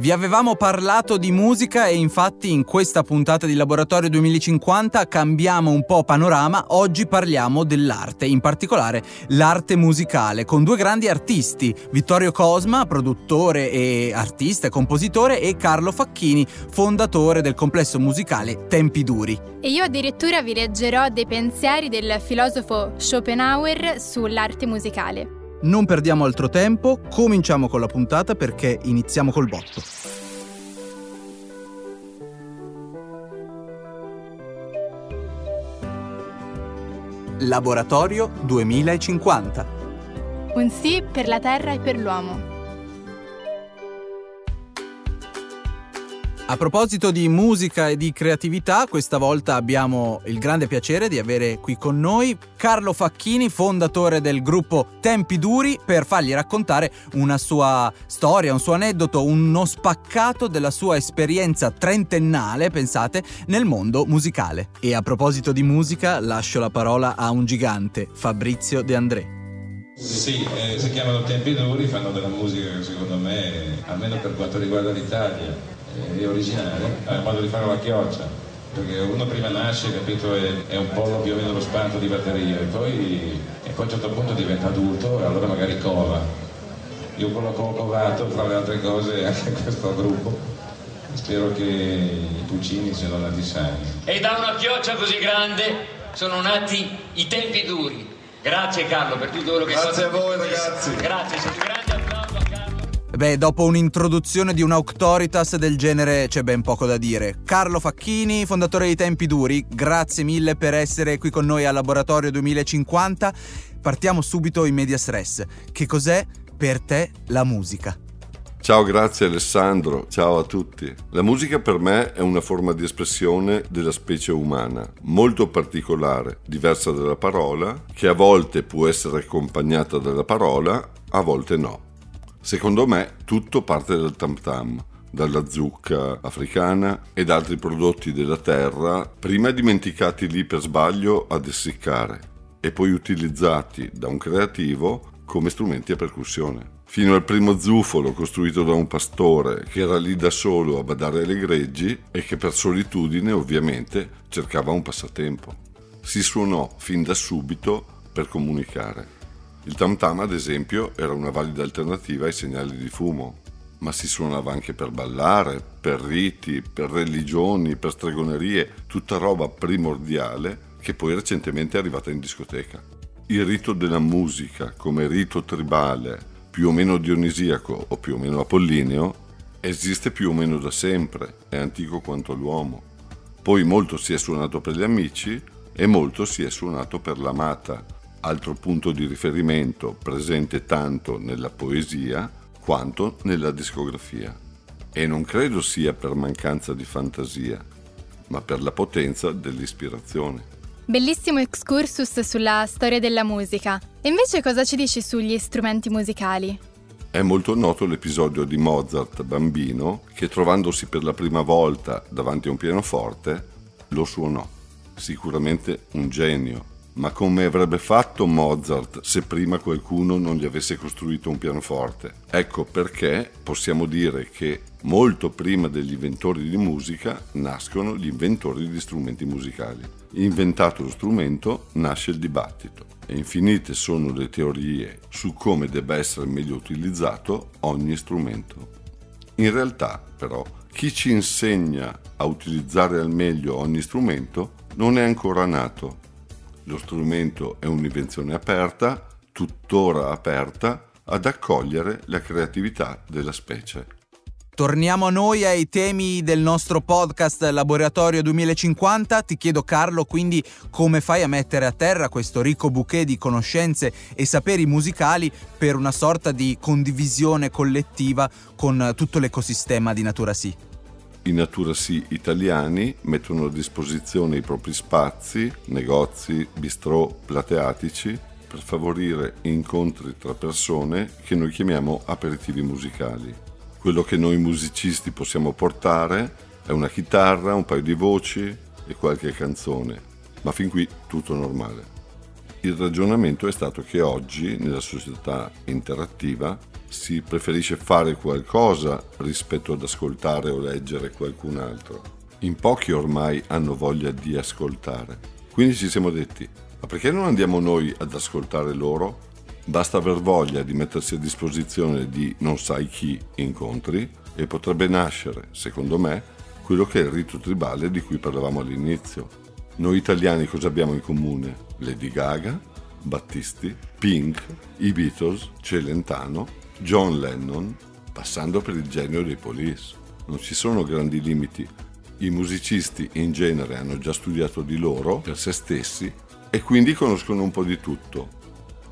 Vi avevamo parlato di musica e infatti in questa puntata di Laboratorio 2050 cambiamo un po' panorama, oggi parliamo dell'arte, in particolare l'arte musicale, con due grandi artisti, Vittorio Cosma, produttore e artista e compositore, e Carlo Facchini, fondatore del complesso musicale Tempi Duri. E io addirittura vi leggerò dei pensieri del filosofo Schopenhauer sull'arte musicale. Non perdiamo altro tempo, cominciamo con la puntata perché iniziamo col botto. Laboratorio 2050. Un sì per la Terra e per l'uomo. A proposito di musica e di creatività, questa volta abbiamo il grande piacere di avere qui con noi Carlo Facchini, fondatore del gruppo Tempi Duri, per fargli raccontare una sua storia, un suo aneddoto, uno spaccato della sua esperienza trentennale, pensate, nel mondo musicale. E a proposito di musica, lascio la parola a un gigante, Fabrizio De André. Sì, eh, si chiamano Tempi Duri, fanno della musica che secondo me, almeno per quanto riguarda l'Italia, è originale, ha il modo di fare la chioccia, perché uno prima nasce, capito, è, è un po' più o meno lo spanto di batteria e poi, e poi a un certo punto diventa adulto e allora magari cova. Io quello che ho covato, tra le altre cose, anche questo gruppo. Spero che i pulcini siano nati sani. E da una chioccia così grande sono nati i tempi duri. Grazie Carlo per tutto quello che Grazie a voi ragazzi. Grazie, Beh, dopo un'introduzione di un'auctoritas del genere c'è ben poco da dire. Carlo Facchini, fondatore di Tempi Duri, grazie mille per essere qui con noi al Laboratorio 2050. Partiamo subito in media stress. Che cos'è per te la musica? Ciao, grazie Alessandro, ciao a tutti. La musica per me è una forma di espressione della specie umana, molto particolare, diversa dalla parola, che a volte può essere accompagnata dalla parola, a volte no. Secondo me tutto parte dal tam tam, dalla zucca africana ed altri prodotti della terra, prima dimenticati lì per sbaglio ad essiccare e poi utilizzati da un creativo come strumenti a percussione. Fino al primo zufolo costruito da un pastore che era lì da solo a badare alle greggi e che per solitudine ovviamente cercava un passatempo. Si suonò fin da subito per comunicare. Il tam tam, ad esempio, era una valida alternativa ai segnali di fumo, ma si suonava anche per ballare, per riti, per religioni, per stregonerie, tutta roba primordiale che poi recentemente è arrivata in discoteca. Il rito della musica, come rito tribale, più o meno dionisiaco o più o meno apollineo, esiste più o meno da sempre, è antico quanto l'uomo. Poi molto si è suonato per gli amici e molto si è suonato per l'amata, altro punto di riferimento presente tanto nella poesia quanto nella discografia. E non credo sia per mancanza di fantasia, ma per la potenza dell'ispirazione. Bellissimo excursus sulla storia della musica. E invece cosa ci dici sugli strumenti musicali? È molto noto l'episodio di Mozart bambino che trovandosi per la prima volta davanti a un pianoforte lo suonò. Sicuramente un genio, ma come avrebbe fatto Mozart se prima qualcuno non gli avesse costruito un pianoforte? Ecco perché possiamo dire che molto prima degli inventori di musica nascono gli inventori di strumenti musicali. Inventato lo strumento nasce il dibattito e infinite sono le teorie su come debba essere meglio utilizzato ogni strumento. In realtà, però, chi ci insegna a utilizzare al meglio ogni strumento non è ancora nato lo strumento è un'invenzione aperta, tuttora aperta, ad accogliere la creatività della specie. Torniamo a noi ai temi del nostro podcast Laboratorio 2050. Ti chiedo Carlo, quindi come fai a mettere a terra questo ricco bouquet di conoscenze e saperi musicali per una sorta di condivisione collettiva con tutto l'ecosistema di Natura Sì? I Natura Sì italiani mettono a disposizione i propri spazi, negozi, bistrò, plateatici per favorire incontri tra persone che noi chiamiamo aperitivi musicali. Quello che noi musicisti possiamo portare è una chitarra, un paio di voci e qualche canzone, ma fin qui tutto normale. Il ragionamento è stato che oggi, nella società interattiva, si preferisce fare qualcosa rispetto ad ascoltare o leggere qualcun altro. In pochi ormai hanno voglia di ascoltare. Quindi ci siamo detti, ma perché non andiamo noi ad ascoltare loro? Basta aver voglia di mettersi a disposizione di non sai chi incontri e potrebbe nascere, secondo me, quello che è il rito tribale di cui parlavamo all'inizio. Noi italiani cosa abbiamo in comune? Lady Gaga, Battisti, Pink, i Beatles, Celentano, John Lennon, passando per il genio dei Police. Non ci sono grandi limiti. I musicisti in genere hanno già studiato di loro per se stessi e quindi conoscono un po' di tutto.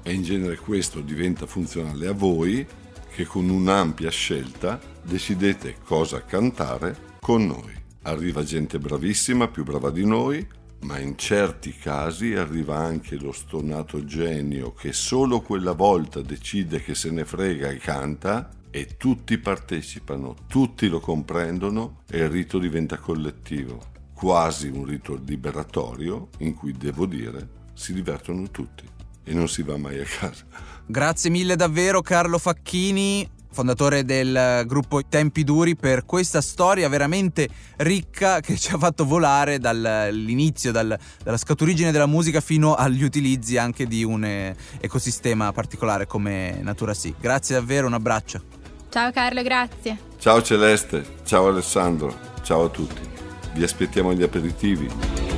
E in genere questo diventa funzionale a voi che con un'ampia scelta decidete cosa cantare con noi. Arriva gente bravissima, più brava di noi, ma in certi casi arriva anche lo stonato genio che solo quella volta decide che se ne frega e canta e tutti partecipano, tutti lo comprendono e il rito diventa collettivo, quasi un rito liberatorio in cui devo dire si divertono tutti e non si va mai a casa. Grazie mille davvero Carlo Facchini fondatore del gruppo Tempi Duri, per questa storia veramente ricca che ci ha fatto volare dall'inizio, dal, dalla scaturigine della musica fino agli utilizzi anche di un eh, ecosistema particolare come Natura Sì. Grazie davvero, un abbraccio. Ciao Carlo, grazie. Ciao Celeste, ciao Alessandro, ciao a tutti. Vi aspettiamo agli aperitivi.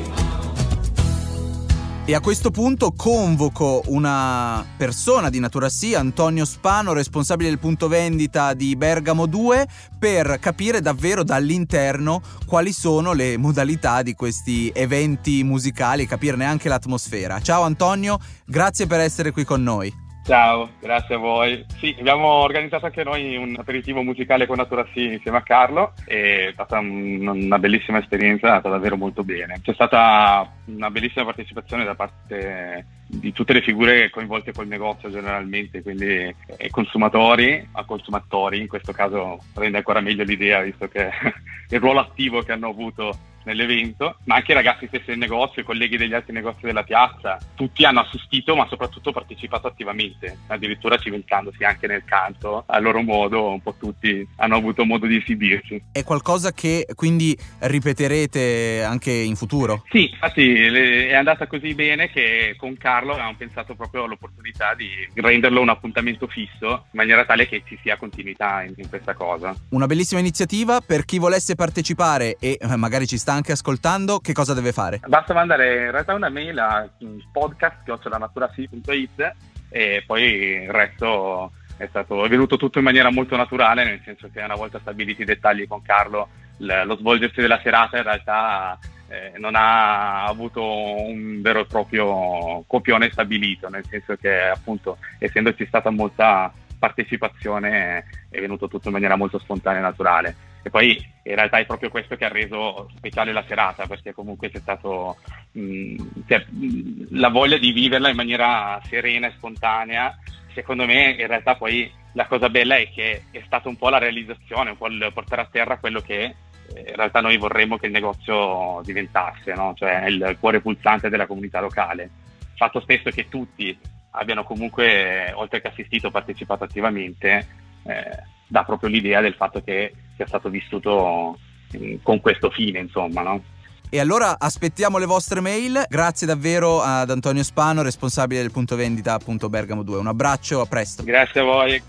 E a questo punto convoco una persona di Natura Sì, Antonio Spano, responsabile del punto vendita di Bergamo 2, per capire davvero dall'interno quali sono le modalità di questi eventi musicali capirne anche l'atmosfera. Ciao Antonio, grazie per essere qui con noi. Ciao, grazie a voi. Sì, abbiamo organizzato anche noi un aperitivo musicale con Natura Sì insieme a Carlo e è stata una bellissima esperienza, è andata davvero molto bene. C'è stata una bellissima partecipazione da parte di tutte le figure coinvolte col negozio generalmente, quindi eh, consumatori a consumatori, in questo caso rende ancora meglio l'idea visto che il ruolo attivo che hanno avuto nell'evento, ma anche i ragazzi stessi del negozio, i colleghi degli altri negozi della piazza, tutti hanno assistito ma soprattutto partecipato attivamente, addirittura cimentandosi anche nel canto, a loro modo un po' tutti hanno avuto modo di esibirsi. È qualcosa che quindi ripeterete anche in futuro? Sì, infatti è andata così bene che con Carlo abbiamo pensato proprio all'opportunità di renderlo un appuntamento fisso in maniera tale che ci sia continuità in, in questa cosa. Una bellissima iniziativa per chi volesse partecipare e eh, magari ci sta sta anche ascoltando, che cosa deve fare? Basta mandare in realtà una mail a podcast.naturasi.it e poi il resto è, stato, è venuto tutto in maniera molto naturale, nel senso che una volta stabiliti i dettagli con Carlo, lo svolgersi della serata in realtà eh, non ha avuto un vero e proprio copione stabilito, nel senso che appunto essendoci stata molta partecipazione è venuto tutto in maniera molto spontanea e naturale. E poi in realtà è proprio questo che ha reso speciale la serata, perché comunque c'è stato mh, cioè, la voglia di viverla in maniera serena e spontanea. Secondo me in realtà poi la cosa bella è che è stata un po' la realizzazione, un po' il portare a terra quello che eh, in realtà noi vorremmo che il negozio diventasse, no? cioè il cuore pulsante della comunità locale. Fatto stesso che tutti abbiano comunque, oltre che assistito, partecipato attivamente, eh, dà proprio l'idea del fatto che sia stato vissuto mm, con questo fine, insomma, no? E allora aspettiamo le vostre mail. Grazie davvero ad Antonio Spano, responsabile del punto vendita appunto Bergamo 2. Un abbraccio, a presto. Grazie a voi.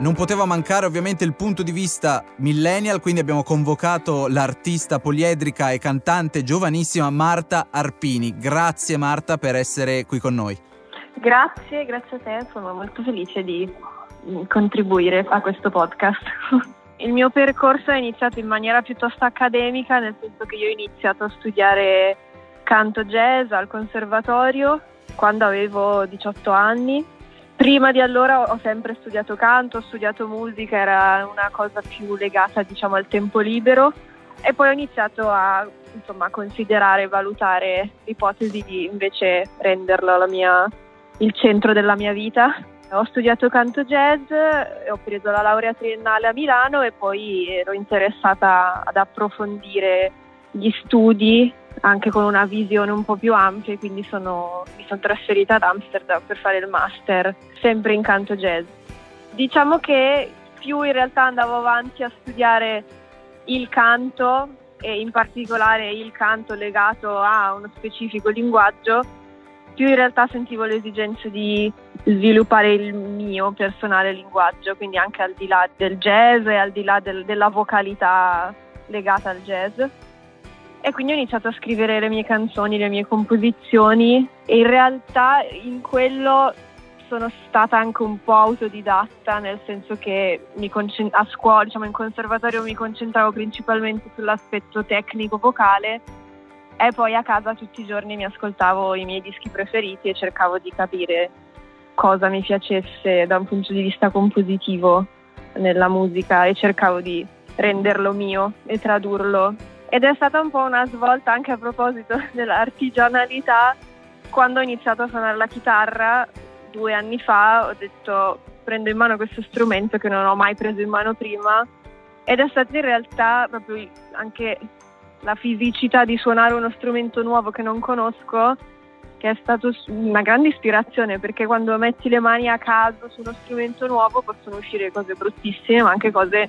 Non poteva mancare ovviamente il punto di vista millennial, quindi abbiamo convocato l'artista poliedrica e cantante giovanissima Marta Arpini. Grazie Marta per essere qui con noi. Grazie, grazie a te, sono molto felice di contribuire a questo podcast. Il mio percorso è iniziato in maniera piuttosto accademica, nel senso che io ho iniziato a studiare canto jazz al conservatorio quando avevo 18 anni. Prima di allora ho sempre studiato canto, ho studiato musica, era una cosa più legata diciamo al tempo libero e poi ho iniziato a insomma, considerare e valutare l'ipotesi di invece renderlo mia, il centro della mia vita ho studiato canto jazz, ho preso la laurea triennale a Milano e poi ero interessata ad approfondire gli studi anche con una visione un po' più ampia e quindi sono, mi sono trasferita ad Amsterdam per fare il master, sempre in canto jazz. Diciamo che più in realtà andavo avanti a studiare il canto e in particolare il canto legato a uno specifico linguaggio, più in realtà sentivo l'esigenza di sviluppare il mio personale linguaggio, quindi anche al di là del jazz e al di là del, della vocalità legata al jazz. E quindi ho iniziato a scrivere le mie canzoni, le mie composizioni e in realtà in quello sono stata anche un po' autodidatta, nel senso che concent- a scuola, diciamo in conservatorio, mi concentravo principalmente sull'aspetto tecnico-vocale e poi a casa tutti i giorni mi ascoltavo i miei dischi preferiti e cercavo di capire cosa mi piacesse da un punto di vista compositivo nella musica e cercavo di renderlo mio e tradurlo. Ed è stata un po' una svolta anche a proposito dell'artigianalità. Quando ho iniziato a suonare la chitarra due anni fa ho detto prendo in mano questo strumento che non ho mai preso in mano prima ed è stata in realtà proprio anche la fisicità di suonare uno strumento nuovo che non conosco che è stata una grande ispirazione perché quando metti le mani a caso su uno strumento nuovo possono uscire cose bruttissime ma anche cose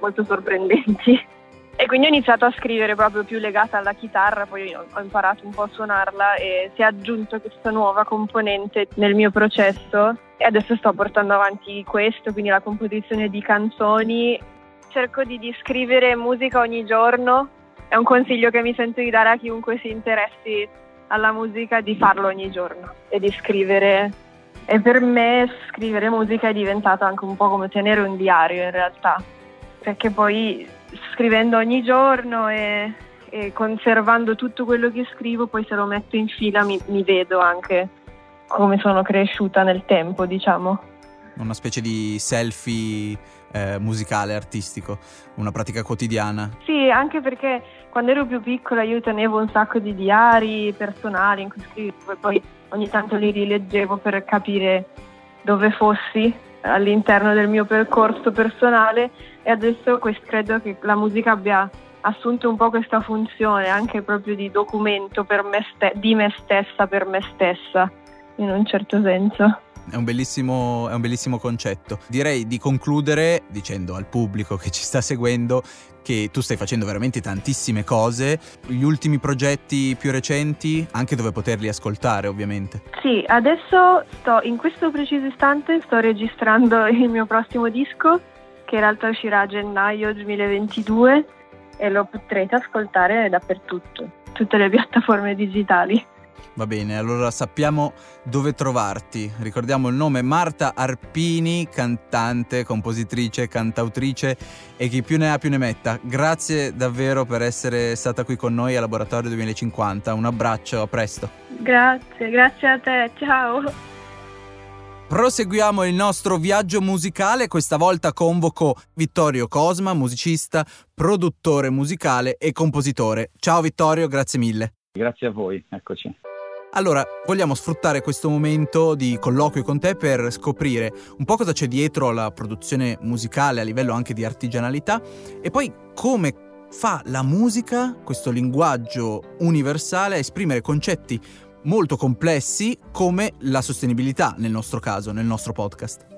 molto sorprendenti. E quindi ho iniziato a scrivere proprio più legata alla chitarra, poi ho imparato un po' a suonarla e si è aggiunta questa nuova componente nel mio processo e adesso sto portando avanti questo, quindi la composizione di canzoni. Cerco di, di scrivere musica ogni giorno, è un consiglio che mi sento di dare a chiunque si interessi alla musica di farlo ogni giorno e di scrivere. E per me scrivere musica è diventato anche un po' come tenere un diario in realtà, perché poi scrivendo ogni giorno e, e, conservando tutto quello che scrivo, poi se lo metto in fila mi, mi vedo anche come sono cresciuta nel tempo, diciamo. Una specie di selfie eh, musicale, artistico, una pratica quotidiana. Sì, anche perché quando ero più piccola io tenevo un sacco di diari personali in cui scrivevo e poi ogni tanto li rileggevo per capire dove fossi all'interno del mio percorso personale e adesso credo che la musica abbia assunto un po' questa funzione anche proprio di documento me ste- di me stessa per me stessa, in un certo senso. È un, bellissimo, è un bellissimo concetto. Direi di concludere dicendo al pubblico che ci sta seguendo che tu stai facendo veramente tantissime cose, gli ultimi progetti più recenti, anche dove poterli ascoltare ovviamente. Sì, adesso sto in questo preciso istante sto registrando il mio prossimo disco che in realtà uscirà a gennaio 2022 e lo potrete ascoltare dappertutto, tutte le piattaforme digitali. Va bene, allora sappiamo dove trovarti. Ricordiamo il nome Marta Arpini, cantante, compositrice, cantautrice e chi più ne ha più ne metta. Grazie davvero per essere stata qui con noi a Laboratorio 2050. Un abbraccio, a presto. Grazie, grazie a te, ciao. Proseguiamo il nostro viaggio musicale, questa volta convoco Vittorio Cosma, musicista, produttore musicale e compositore. Ciao Vittorio, grazie mille. Grazie a voi, eccoci. Allora, vogliamo sfruttare questo momento di colloquio con te per scoprire un po' cosa c'è dietro alla produzione musicale a livello anche di artigianalità e poi come fa la musica, questo linguaggio universale, a esprimere concetti molto complessi come la sostenibilità nel nostro caso, nel nostro podcast.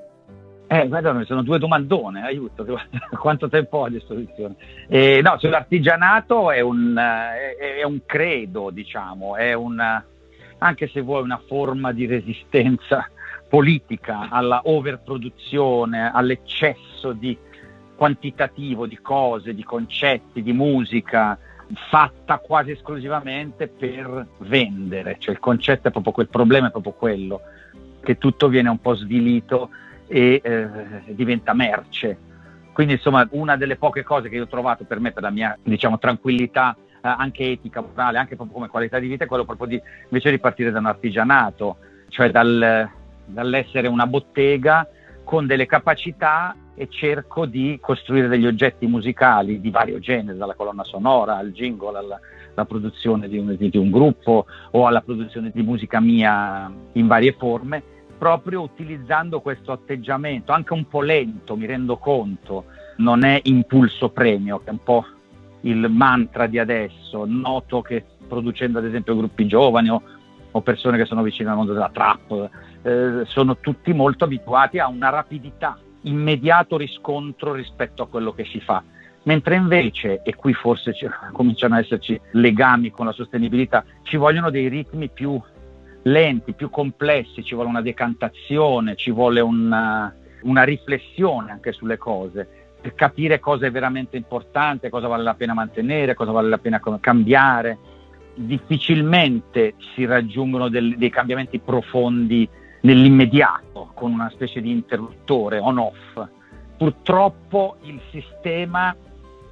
Eh, guarda, sono due domandone, aiuto, quanto tempo ho a disposizione. Eh, no, sull'artigianato è un, è, è un credo, diciamo, è un anche se vuoi una forma di resistenza politica alla overproduzione, all'eccesso di quantitativo di cose, di concetti, di musica fatta quasi esclusivamente per vendere, cioè il concetto è proprio quel problema è proprio quello che tutto viene un po' svilito e eh, diventa merce. Quindi insomma una delle poche cose che io ho trovato per me, per la mia diciamo, tranquillità eh, anche etica, morale, anche proprio come qualità di vita, è quello proprio di invece di partire da un artigianato, cioè dal, dall'essere una bottega con delle capacità e cerco di costruire degli oggetti musicali di vario genere, dalla colonna sonora al jingle, alla, alla produzione di un, di un, gruppo o alla produzione di musica mia in varie forme, proprio utilizzando questo atteggiamento, anche un po' lento, mi rendo conto, non è impulso premio, che è un po' il mantra di adesso, noto che producendo ad esempio gruppi giovani o, o persone che sono vicine al mondo della trap, eh, sono tutti molto abituati a una rapidità, immediato riscontro rispetto a quello che si fa. Mentre invece, e qui forse ci, cominciano ad esserci legami con la sostenibilità, ci vogliono dei ritmi più lenti, più complessi, ci vuole una decantazione, ci vuole una, una riflessione anche sulle cose per capire cosa è veramente importante, cosa vale la pena mantenere, cosa vale la pena cambiare. Difficilmente si raggiungono del, dei cambiamenti profondi nell'immediato con una specie di interruttore on-off. Purtroppo il sistema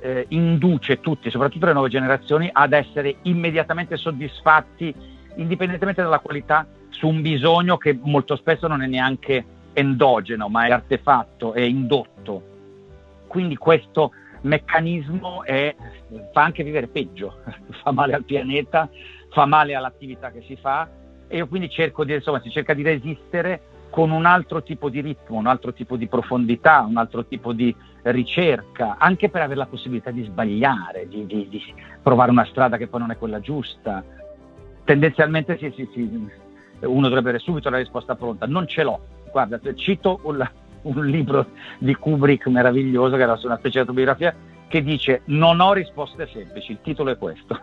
eh, induce tutti, soprattutto le nuove generazioni, ad essere immediatamente soddisfatti, indipendentemente dalla qualità, su un bisogno che molto spesso non è neanche endogeno, ma è artefatto, è indotto quindi questo meccanismo è, fa anche vivere peggio, fa male al pianeta, fa male all'attività che si fa e io quindi cerco di, insomma, si cerca di resistere con un altro tipo di ritmo, un altro tipo di profondità, un altro tipo di ricerca, anche per avere la possibilità di sbagliare, di, di, di provare una strada che poi non è quella giusta. Tendenzialmente sì, sì, sì, uno dovrebbe avere subito la risposta pronta, non ce l'ho. Guarda, cito un, un libro di Kubrick meraviglioso che era una specie di autobiografia che dice non ho risposte semplici, il titolo è questo.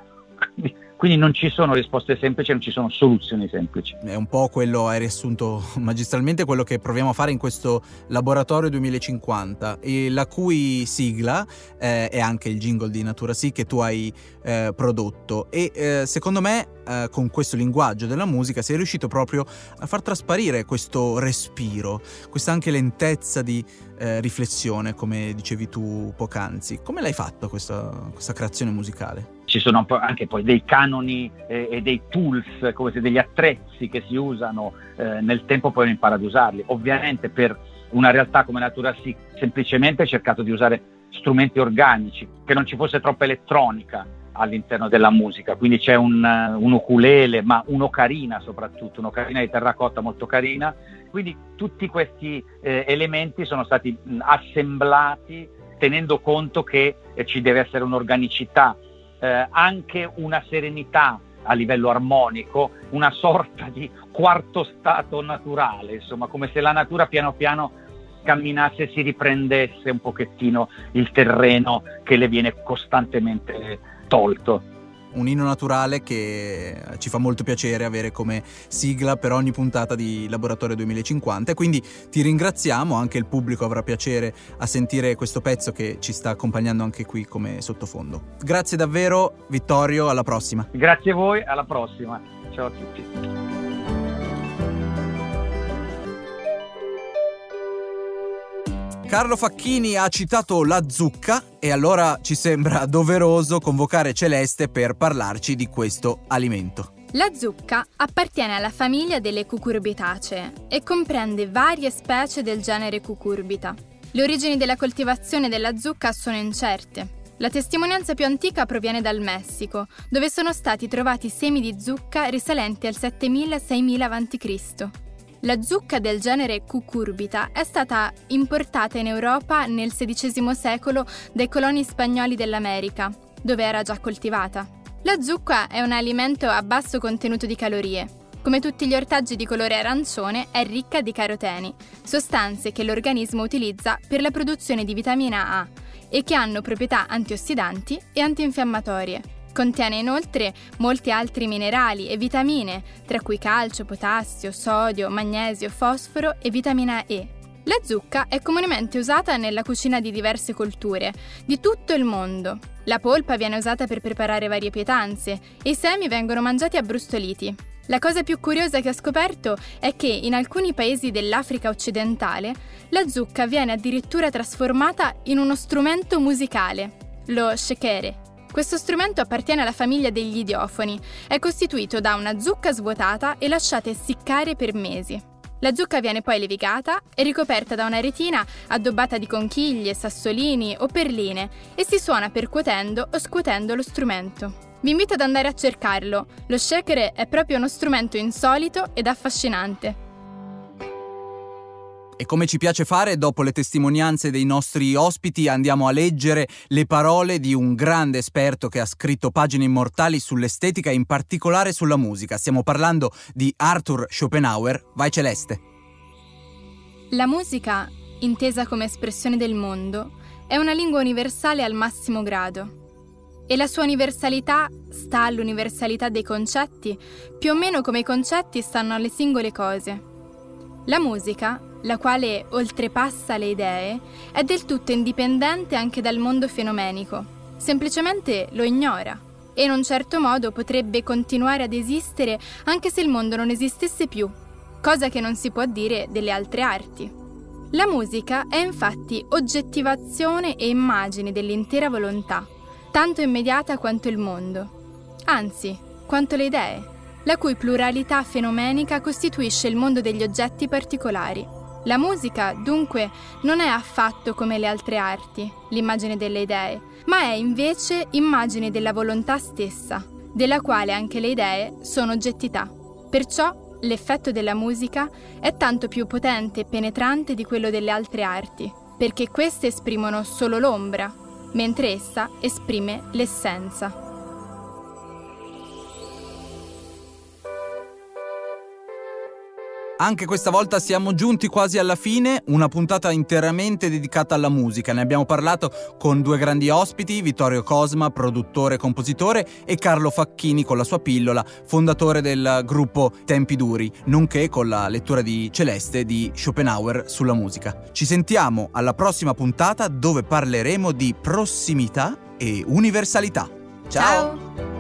Quindi non ci sono risposte semplici, non ci sono soluzioni semplici. È un po' quello, hai riassunto magistralmente quello che proviamo a fare in questo laboratorio 2050, la cui sigla eh, è anche il jingle di Natura Sì che tu hai eh, prodotto. E eh, secondo me eh, con questo linguaggio della musica sei riuscito proprio a far trasparire questo respiro, questa anche lentezza di eh, riflessione, come dicevi tu poc'anzi. Come l'hai fatto questa, questa creazione musicale? Ci sono anche poi dei canoni eh, e dei tools, come se degli attrezzi che si usano eh, nel tempo poi non impara ad usarli. Ovviamente per una realtà come Natura Sì semplicemente ho cercato di usare strumenti organici, che non ci fosse troppa elettronica all'interno della musica, quindi c'è un, un ukulele, ma un'ocarina soprattutto, un'ocarina di terracotta molto carina, quindi tutti questi eh, elementi sono stati mh, assemblati tenendo conto che eh, ci deve essere un'organicità eh, anche una serenità a livello armonico, una sorta di quarto stato naturale, insomma, come se la natura piano piano camminasse e si riprendesse un pochettino il terreno che le viene costantemente tolto un inno naturale che ci fa molto piacere avere come sigla per ogni puntata di Laboratorio 2050 e quindi ti ringraziamo, anche il pubblico avrà piacere a sentire questo pezzo che ci sta accompagnando anche qui come sottofondo. Grazie davvero Vittorio, alla prossima. Grazie a voi, alla prossima. Ciao a tutti. Carlo Facchini ha citato la zucca e allora ci sembra doveroso convocare Celeste per parlarci di questo alimento. La zucca appartiene alla famiglia delle cucurbitacee e comprende varie specie del genere cucurbita. Le origini della coltivazione della zucca sono incerte. La testimonianza più antica proviene dal Messico, dove sono stati trovati semi di zucca risalenti al 7000-6000 a.C. La zucca del genere cucurbita è stata importata in Europa nel XVI secolo dai coloni spagnoli dell'America, dove era già coltivata. La zucca è un alimento a basso contenuto di calorie. Come tutti gli ortaggi di colore arancione, è ricca di caroteni, sostanze che l'organismo utilizza per la produzione di vitamina A e che hanno proprietà antiossidanti e antinfiammatorie. Contiene inoltre molti altri minerali e vitamine, tra cui calcio, potassio, sodio, magnesio, fosforo e vitamina E. La zucca è comunemente usata nella cucina di diverse culture, di tutto il mondo. La polpa viene usata per preparare varie pietanze e i semi vengono mangiati abbrustoliti. La cosa più curiosa che ho scoperto è che in alcuni paesi dell'Africa occidentale la zucca viene addirittura trasformata in uno strumento musicale, lo shekere. Questo strumento appartiene alla famiglia degli idiofoni. È costituito da una zucca svuotata e lasciata essiccare per mesi. La zucca viene poi levigata e ricoperta da una retina addobbata di conchiglie, sassolini o perline e si suona percuotendo o scuotendo lo strumento. Vi invito ad andare a cercarlo. Lo shaker è proprio uno strumento insolito ed affascinante. E come ci piace fare, dopo le testimonianze dei nostri ospiti, andiamo a leggere le parole di un grande esperto che ha scritto pagine immortali sull'estetica e in particolare sulla musica. Stiamo parlando di Arthur Schopenhauer. Vai Celeste. La musica, intesa come espressione del mondo, è una lingua universale al massimo grado. E la sua universalità sta all'universalità dei concetti, più o meno come i concetti stanno alle singole cose. La musica, la quale oltrepassa le idee, è del tutto indipendente anche dal mondo fenomenico, semplicemente lo ignora e in un certo modo potrebbe continuare ad esistere anche se il mondo non esistesse più, cosa che non si può dire delle altre arti. La musica è infatti oggettivazione e immagine dell'intera volontà, tanto immediata quanto il mondo, anzi, quanto le idee la cui pluralità fenomenica costituisce il mondo degli oggetti particolari. La musica, dunque, non è affatto come le altre arti, l'immagine delle idee, ma è invece immagine della volontà stessa, della quale anche le idee sono oggettità. Perciò l'effetto della musica è tanto più potente e penetrante di quello delle altre arti, perché queste esprimono solo l'ombra, mentre essa esprime l'essenza. Anche questa volta siamo giunti quasi alla fine, una puntata interamente dedicata alla musica. Ne abbiamo parlato con due grandi ospiti, Vittorio Cosma, produttore e compositore, e Carlo Facchini con la sua pillola, fondatore del gruppo Tempi Duri, nonché con la lettura di Celeste di Schopenhauer sulla musica. Ci sentiamo alla prossima puntata dove parleremo di prossimità e universalità. Ciao! Ciao.